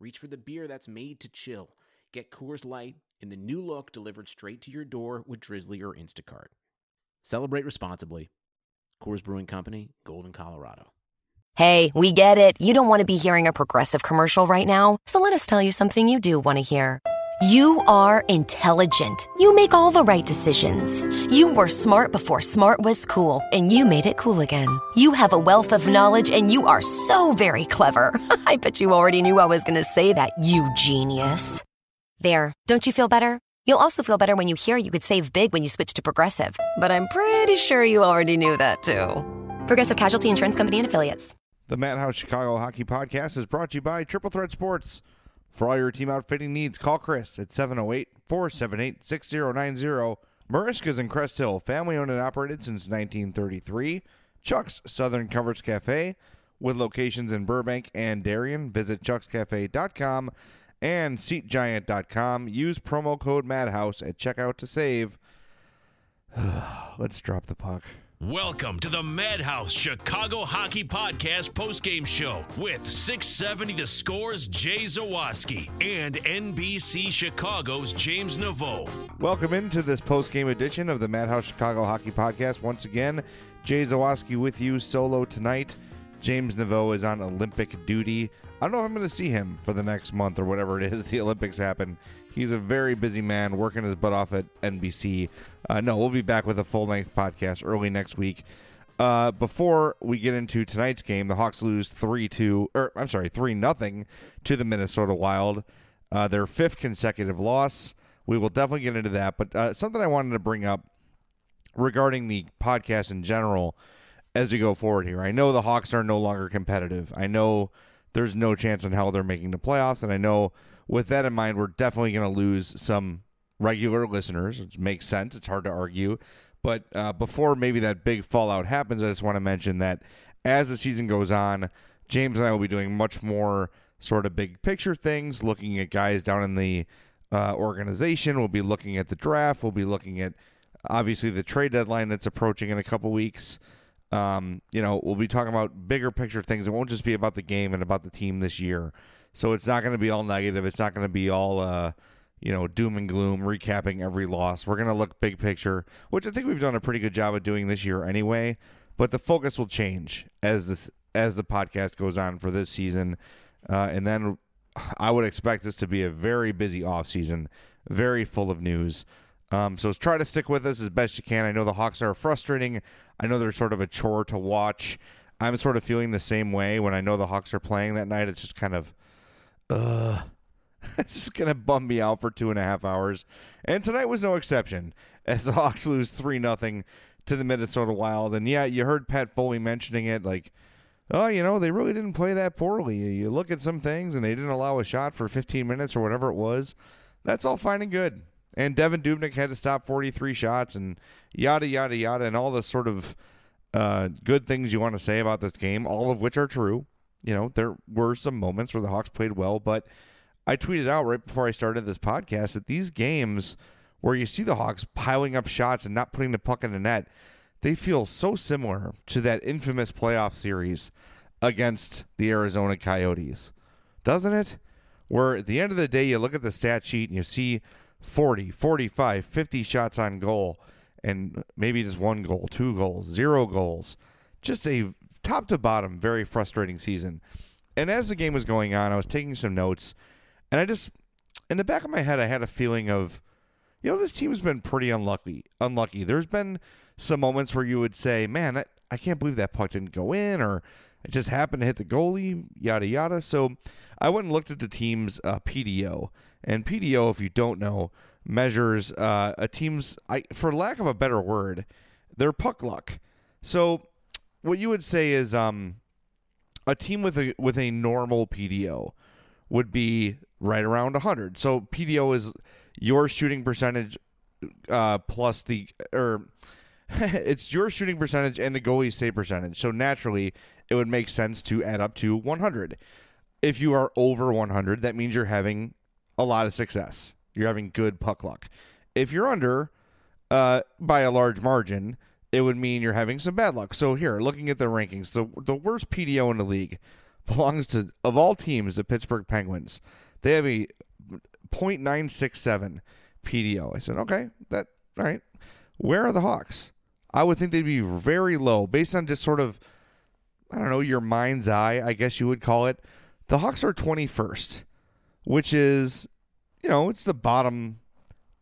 reach for the beer that's made to chill. Get Coors Light in the new look delivered straight to your door with Drizzly or Instacart. Celebrate responsibly. Coors Brewing Company, Golden, Colorado. Hey, we get it. You don't want to be hearing a progressive commercial right now. So let us tell you something you do want to hear. You are intelligent. You make all the right decisions. You were smart before smart was cool, and you made it cool again. You have a wealth of knowledge, and you are so very clever. I bet you already knew I was going to say that, you genius. There, don't you feel better? You'll also feel better when you hear you could save big when you switch to Progressive. But I'm pretty sure you already knew that too. Progressive Casualty Insurance Company and Affiliates. The Madhouse Chicago Hockey Podcast is brought to you by Triple Threat Sports. For all your team outfitting needs, call Chris at 708 478 6090. Mariska's in Crest Hill, family owned and operated since 1933. Chuck's Southern Comforts Cafe, with locations in Burbank and Darien. Visit chuckscafe.com and seatgiant.com. Use promo code MADHOUSE at checkout to save. Let's drop the puck. Welcome to the Madhouse Chicago Hockey Podcast postgame show with 670 The Scores Jay Zawaski and NBC Chicago's James Naveau. Welcome into this post-game edition of the Madhouse Chicago Hockey Podcast. Once again, Jay Zawaski with you solo tonight. James Naveau is on Olympic duty. I don't know if I'm going to see him for the next month or whatever it is the Olympics happen. He's a very busy man working his butt off at NBC. Uh, no, we'll be back with a full length podcast early next week. Uh, before we get into tonight's game, the Hawks lose three two, or I'm sorry, three nothing to the Minnesota Wild. Uh, their fifth consecutive loss. We will definitely get into that. But uh, something I wanted to bring up regarding the podcast in general as we go forward here. I know the Hawks are no longer competitive. I know there's no chance in hell they're making the playoffs, and I know with that in mind, we're definitely going to lose some regular listeners, which makes sense. It's hard to argue. But uh, before maybe that big fallout happens, I just want to mention that as the season goes on, James and I will be doing much more sort of big picture things, looking at guys down in the uh, organization. We'll be looking at the draft. We'll be looking at obviously the trade deadline that's approaching in a couple weeks. Um, you know, we'll be talking about bigger picture things. It won't just be about the game and about the team this year. So it's not going to be all negative. It's not going to be all, uh, you know, doom and gloom, recapping every loss. We're going to look big picture, which I think we've done a pretty good job of doing this year anyway. But the focus will change as this as the podcast goes on for this season, uh, and then I would expect this to be a very busy off season, very full of news. Um, so try to stick with us as best you can. I know the Hawks are frustrating. I know they're sort of a chore to watch. I'm sort of feeling the same way when I know the Hawks are playing that night. It's just kind of, uh, it's just gonna bum me out for two and a half hours. And tonight was no exception, as the Hawks lose three nothing to the Minnesota Wild. And yeah, you heard Pat Foley mentioning it, like, oh, you know, they really didn't play that poorly. You look at some things, and they didn't allow a shot for 15 minutes or whatever it was. That's all fine and good. And Devan Dubnyk had to stop 43 shots, and yada yada yada, and all the sort of uh, good things you want to say about this game, all of which are true. You know, there were some moments where the Hawks played well, but I tweeted out right before I started this podcast that these games where you see the Hawks piling up shots and not putting the puck in the net, they feel so similar to that infamous playoff series against the Arizona Coyotes, doesn't it? Where at the end of the day, you look at the stat sheet and you see 40, 45, 50 shots on goal, and maybe just one goal, two goals, zero goals. Just a top to bottom, very frustrating season. And as the game was going on, I was taking some notes, and I just, in the back of my head, I had a feeling of, you know, this team's been pretty unlucky. Unlucky. There's been some moments where you would say, "Man, that I can't believe that puck didn't go in," or it just happened to hit the goalie, yada yada. So I went and looked at the team's uh, PDO, and PDO, if you don't know, measures uh, a team's, I, for lack of a better word, their puck luck. So what you would say is um, a team with a with a normal PDO would be right around 100. So PDO is your shooting percentage uh, plus the or it's your shooting percentage and the goalie save percentage. So naturally, it would make sense to add up to 100. If you are over 100, that means you're having a lot of success. You're having good puck luck. If you're under uh, by a large margin, it would mean you're having some bad luck. So here, looking at the rankings, the the worst PDO in the league belongs to of all teams, the Pittsburgh Penguins. They have a .967 PDO. I said, okay, that all right. Where are the Hawks? I would think they'd be very low based on just sort of I don't know, your mind's eye, I guess you would call it. The Hawks are 21st, which is, you know, it's the bottom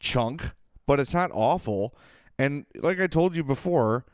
chunk, but it's not awful. And like I told you before,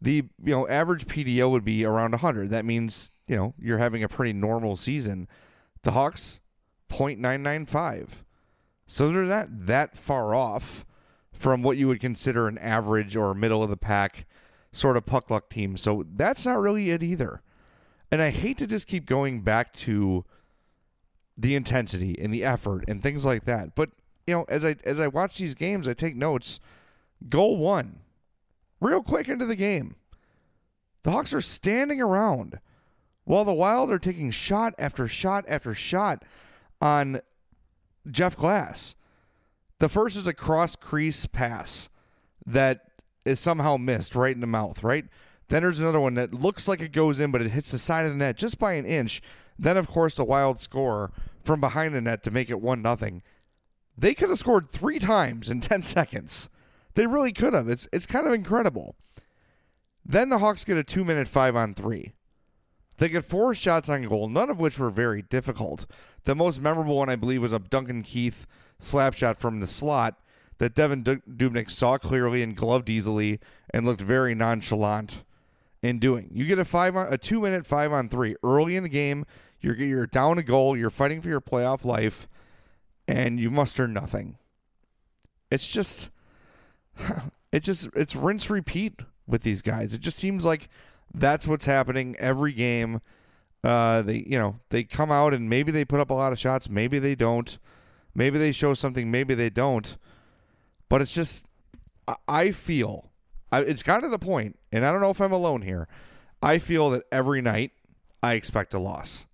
the you know average PDO would be around 100. That means you know you're having a pretty normal season. The Hawks 0.995, so they're not that far off from what you would consider an average or middle of the pack sort of puck luck team. So that's not really it either. And I hate to just keep going back to the intensity and the effort and things like that. But you know, as I as I watch these games, I take notes. Goal one, real quick into the game. The Hawks are standing around while the Wild are taking shot after shot after shot on Jeff Glass. The first is a cross crease pass that is somehow missed right in the mouth, right? Then there's another one that looks like it goes in, but it hits the side of the net just by an inch. Then, of course, the Wild score from behind the net to make it 1 nothing. They could have scored three times in 10 seconds. They really could have. It's, it's kind of incredible. Then the Hawks get a two minute five on three. They get four shots on goal, none of which were very difficult. The most memorable one, I believe, was a Duncan Keith slap shot from the slot that Devan Dubnyk saw clearly and gloved easily and looked very nonchalant in doing. You get a five on a two minute five on three early in the game. You're you're down a goal. You're fighting for your playoff life, and you muster nothing. It's just, it just it's rinse repeat with these guys. It just seems like that's what's happening every game. Uh, they you know they come out and maybe they put up a lot of shots, maybe they don't, maybe they show something, maybe they don't. But it's just I feel it's gotten to the point, and I don't know if I'm alone here. I feel that every night I expect a loss,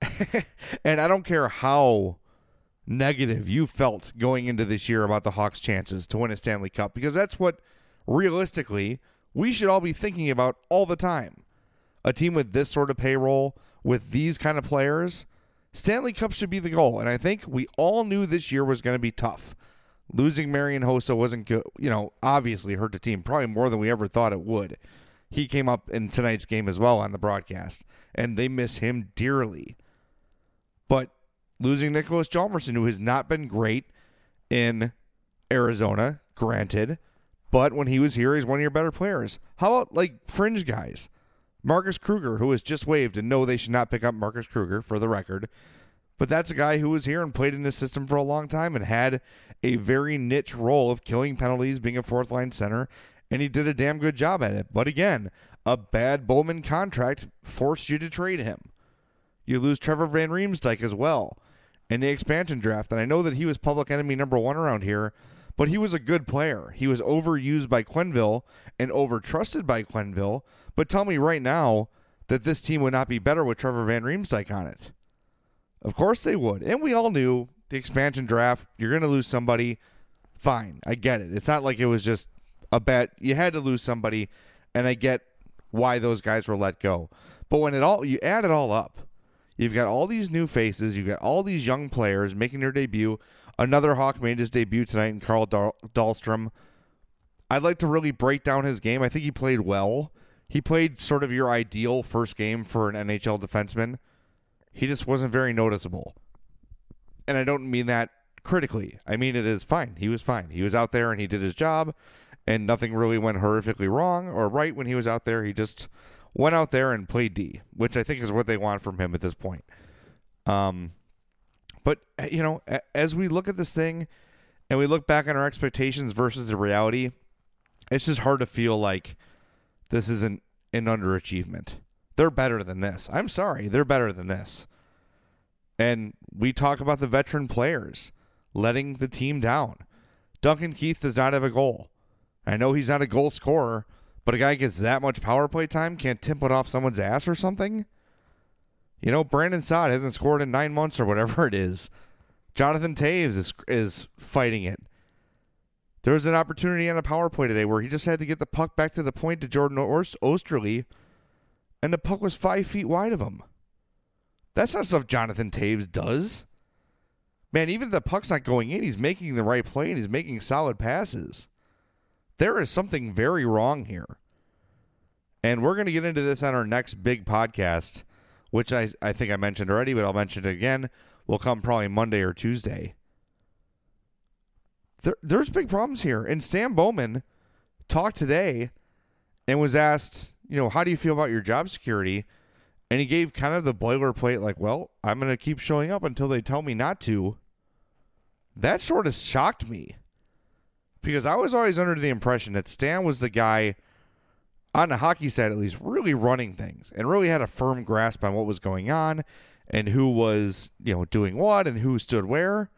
and I don't care how negative you felt going into this year about the Hawks' chances to win a Stanley Cup, because that's what realistically we should all be thinking about all the time. A team with this sort of payroll, with these kind of players, Stanley Cup should be the goal. And I think we all knew this year was going to be tough. Losing Marian Hossa wasn't good, you know, obviously hurt the team probably more than we ever thought it would. He came up in tonight's game as well on the broadcast, and they miss him dearly. But losing Niklas Hjalmarsson, who has not been great in Arizona, granted, but when he was here, he's one of your better players. How about like fringe guys? Marcus Kruger, who was just waived, and no, they should not pick up Marcus Kruger for the record. But that's a guy who was here and played in the system for a long time and had a very niche role of killing penalties, being a fourth line center, and he did a damn good job at it. But again, a bad Bowman contract forced you to trade him. You lose Trevor Van Riemsdyk as well in the expansion draft. And I know that he was public enemy number one around here, but he was a good player. He was overused by Quenneville and overtrusted by Quenneville. But tell me right now that this team would not be better with Trevor Van Riemsdyk on it. Of course they would. And we all knew the expansion draft, you're going to lose somebody. Fine. I get it. It's not like it was just a bet. You had to lose somebody, and I get why those guys were let go. But when it all you add it all up, you've got all these new faces, you've got all these young players making their debut. Another Hawk made his debut tonight in Carl Dahlstrom. I'd like to really break down his game. I think he played well. He played sort of your ideal first game for an NHL defenseman. He just wasn't very noticeable. And I don't mean that critically. I mean it is fine. He was fine. He was out there and he did his job and nothing really went horrifically wrong or right when he was out there. He just went out there and played D, which I think is what they want from him at this point. Um but you know, as we look at this thing and we look back on our expectations versus the reality, it's just hard to feel like this isn't an underachievement. They're better than this. I'm sorry, they're better than this. And we talk about the veteran players letting the team down. Duncan Keith does not have a goal. I know he's not a goal scorer, but a guy gets that much power play time can't tip it off someone's ass or something. You know, Brandon Saad hasn't scored in nine months or whatever it is. Jonathan Toews is is fighting it. There was an opportunity on a power play today where he just had to get the puck back to the point to Jordan Oesterle, and the puck was five feet wide of him. That's not stuff Jonathan Toews does. Man, even if the puck's not going in, he's making the right play and he's making solid passes. There is something very wrong here. And we're going to get into this on our next big podcast, which I, I think I mentioned already, but I'll mention it again. Will come probably Monday or Tuesday. There, there's big problems here. And Stan Bowman talked today and was asked, you know, how do you feel about your job security? And he gave kind of the boilerplate, like, well, I'm going to keep showing up until they tell me not to. That sort of shocked me because I was always under the impression that Stan was the guy on the hockey side, at least, really running things and really had a firm grasp on what was going on and who was, you know, doing what and who stood where.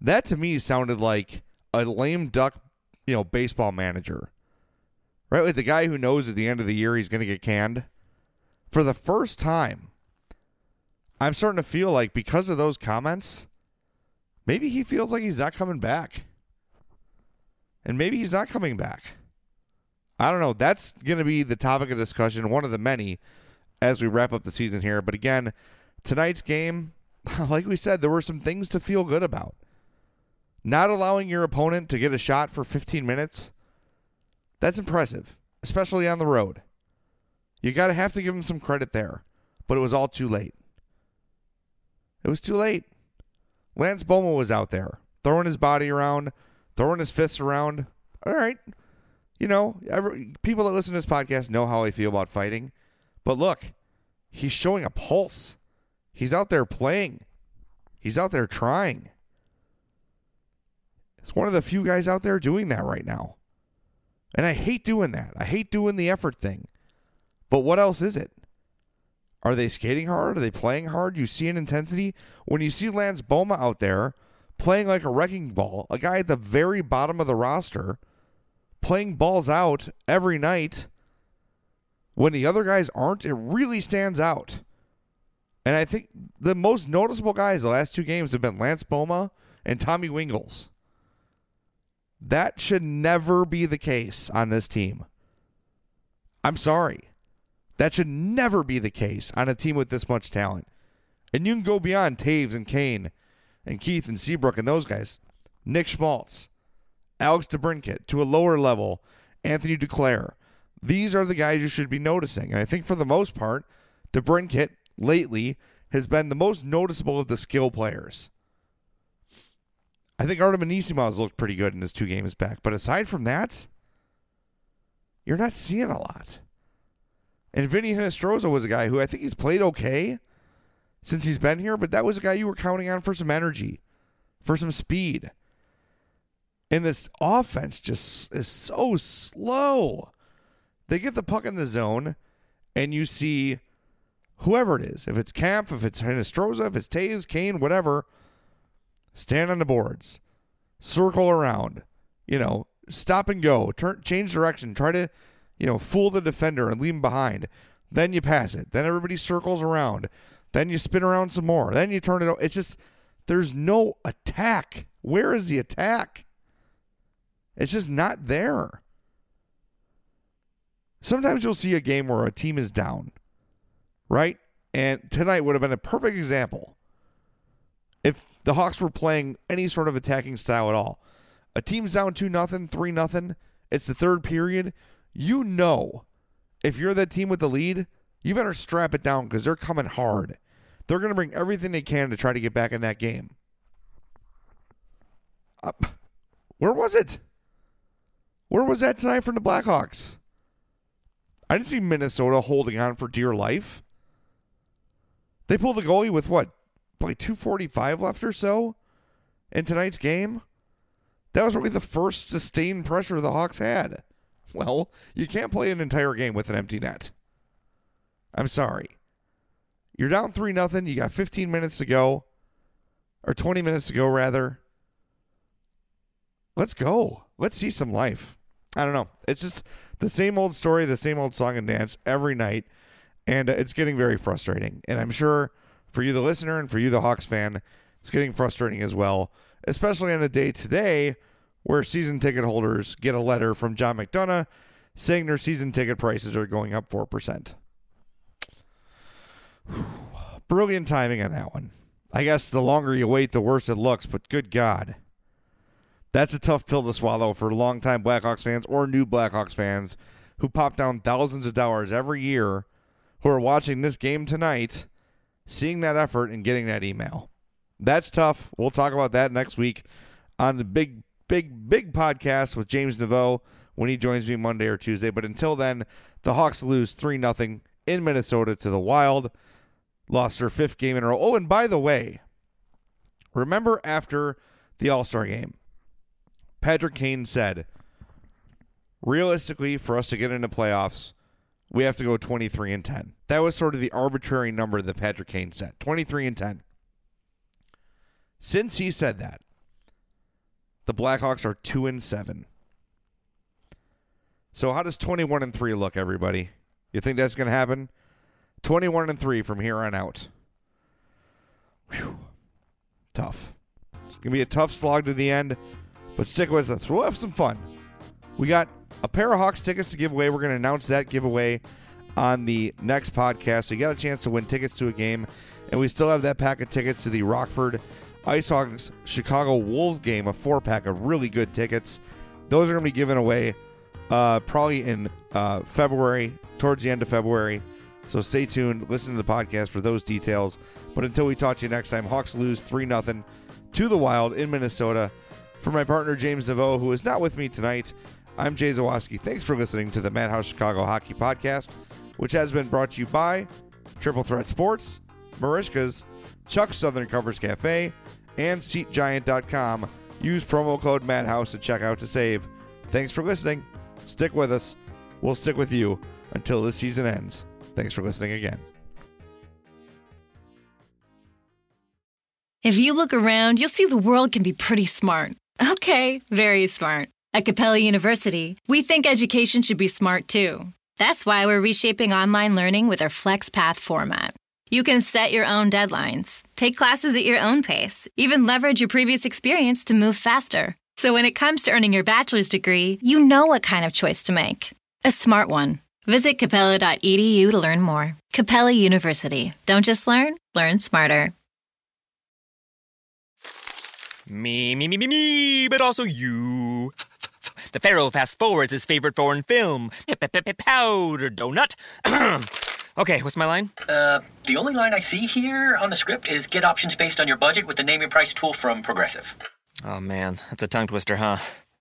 That to me sounded like a lame duck, you know, baseball manager. Right? Like the guy who knows at the end of the year he's going to get canned for the first time, I'm starting to feel like because of those comments, maybe he feels like he's not coming back. And maybe he's not coming back. I don't know. That's going to be the topic of discussion, one of the many, as we wrap up the season here. But again, tonight's game, like we said, there were some things to feel good about. Not allowing your opponent to get a shot for 15 minutes, that's impressive, especially on the road. You got to have to give him some credit there, but it was all too late. It was too late. Lance Bouma was out there throwing his body around, throwing his fists around. All right. You know, every, people that listen to this podcast know how I feel about fighting. But look, he's showing a pulse. He's out there playing. He's out there trying. It's one of the few guys out there doing that right now. And I hate doing that. I hate doing the effort thing. But what else is it? Are they skating hard? Are they playing hard? You see an intensity. When you see Lance Bouma out there playing like a wrecking ball, a guy at the very bottom of the roster, playing balls out every night, when the other guys aren't, it really stands out. And I think the most noticeable guys the last two games have been Lance Bouma and Tommy Wingels. That should never be the case on this team. I'm sorry. That should never be the case on a team with this much talent. And you can go beyond Toews and Kane and Keith and Seabrook and those guys. Nick Schmaltz, Alex DeBrincat, to a lower level, Anthony Duclair. These are the guys you should be noticing. And I think for the most part, DeBrincat lately has been the most noticeable of the skill players. I think Artem Anisimov has looked pretty good in his two games back. But aside from that, you're not seeing a lot. And Vinny Hinostroza was a guy who I think he's played okay since he's been here, but that was a guy you were counting on for some energy, for some speed. And this offense just is so slow. They get the puck in the zone, and you see whoever it is, if it's Kampf, if it's Hinostroza, if it's Toews, Kane, whatever, stand on the boards, circle around, you know, stop and go, turn, change direction, try to you know, fool the defender and leave him behind. Then you pass it. Then everybody circles around. Then you spin around some more. Then you turn it. o- It's just there's no attack. Where is the attack? It's just not there. Sometimes you'll see a game where a team is down, right? And tonight would have been a perfect example. If the Hawks were playing any sort of attacking style at all, a team's down two nothing, three nothing. It's the third period. You know, if you're that team with the lead, you better strap it down because they're coming hard. They're going to bring everything they can to try to get back in that game. Uh, where was it? Where was that tonight from the Blackhawks? I didn't see Minnesota holding on for dear life. They pulled the goalie with what, like 245 left or so in tonight's game? That was probably the first sustained pressure the Hawks had. Well, you can't play an entire game with an empty net. I'm sorry. You're down 3 nothing. You got 15 minutes to go or 20 minutes to go rather. Let's go. Let's see some life. I don't know. It's just the same old story, the same old song and dance every night, and uh, it's getting very frustrating. And I'm sure for you, the listener, and for you, the Hawks fan, it's getting frustrating as well, especially on a day today where season ticket holders get a letter from John McDonough saying their season ticket prices are going up 4%. Brilliant timing on that one. I guess the longer you wait, the worse it looks, but good God. That's a tough pill to swallow for longtime Blackhawks fans or new Blackhawks fans who pop down thousands of dollars every year who are watching this game tonight, seeing that effort and getting that email. That's tough. We'll talk about that next week on the big, big, big podcast with James Naveau when he joins me Monday or Tuesday. But until then, the Hawks lose 3 0 in Minnesota to the Wild. Lost their fifth game in a row. Oh, and by the way, remember after the All Star game, Patrick Kane said, realistically, for us to get into playoffs, we have to go 23 and 10. That was sort of the arbitrary number that Patrick Kane set 23 and 10. Since he said that, the Blackhawks are 2 and 7. So how does 21 and 3 look everybody? You think that's going to happen? 21 and 3 from here on out. Whew. Tough. It's going to be a tough slog to the end, but stick with us. We'll have some fun. We got a pair of Hawks tickets to give away. We're going to announce that giveaway on the next podcast. So you got a chance to win tickets to a game, and we still have that pack of tickets to the Rockford IceHogs Chicago Wolves game, a four pack of really good tickets. Those are going to be given away uh, probably in uh, February, towards the end of February. So stay tuned. Listen to the podcast for those details. But until we talk to you next time, Hawks lose 3 0 to the Wild in Minnesota. For my partner, James Naveau, who is not with me tonight, I'm Jay Zawaski. Thanks for listening to the Madhouse Chicago Hockey Podcast, which has been brought to you by Triple Threat Sports, Mariska's, Chuck Southern Comforts Cafe, and SeatGiant.com. Use promo code Madhouse at checkout to save. Thanks for listening. Stick with us. We'll stick with you until the season ends. Thanks for listening again. If you look around, you'll see the world can be pretty smart. Okay, very smart. At Capella University, we think education should be smart too. That's why we're reshaping online learning with our FlexPath format. You can set your own deadlines, take classes at your own pace, even leverage your previous experience to move faster. So when it comes to earning your bachelor's degree, you know what kind of choice to make. A smart one. Visit capella.edu to learn more. Capella University. Don't just learn, learn smarter. Me, me, me, me, me, but also you. The Pharaoh fast forwards his favorite foreign film, Powder Donut. okay, what's my line? Uh, the only line I see here on the script is get options based on your budget with the name your price tool from Progressive. Oh man, that's a tongue twister, huh?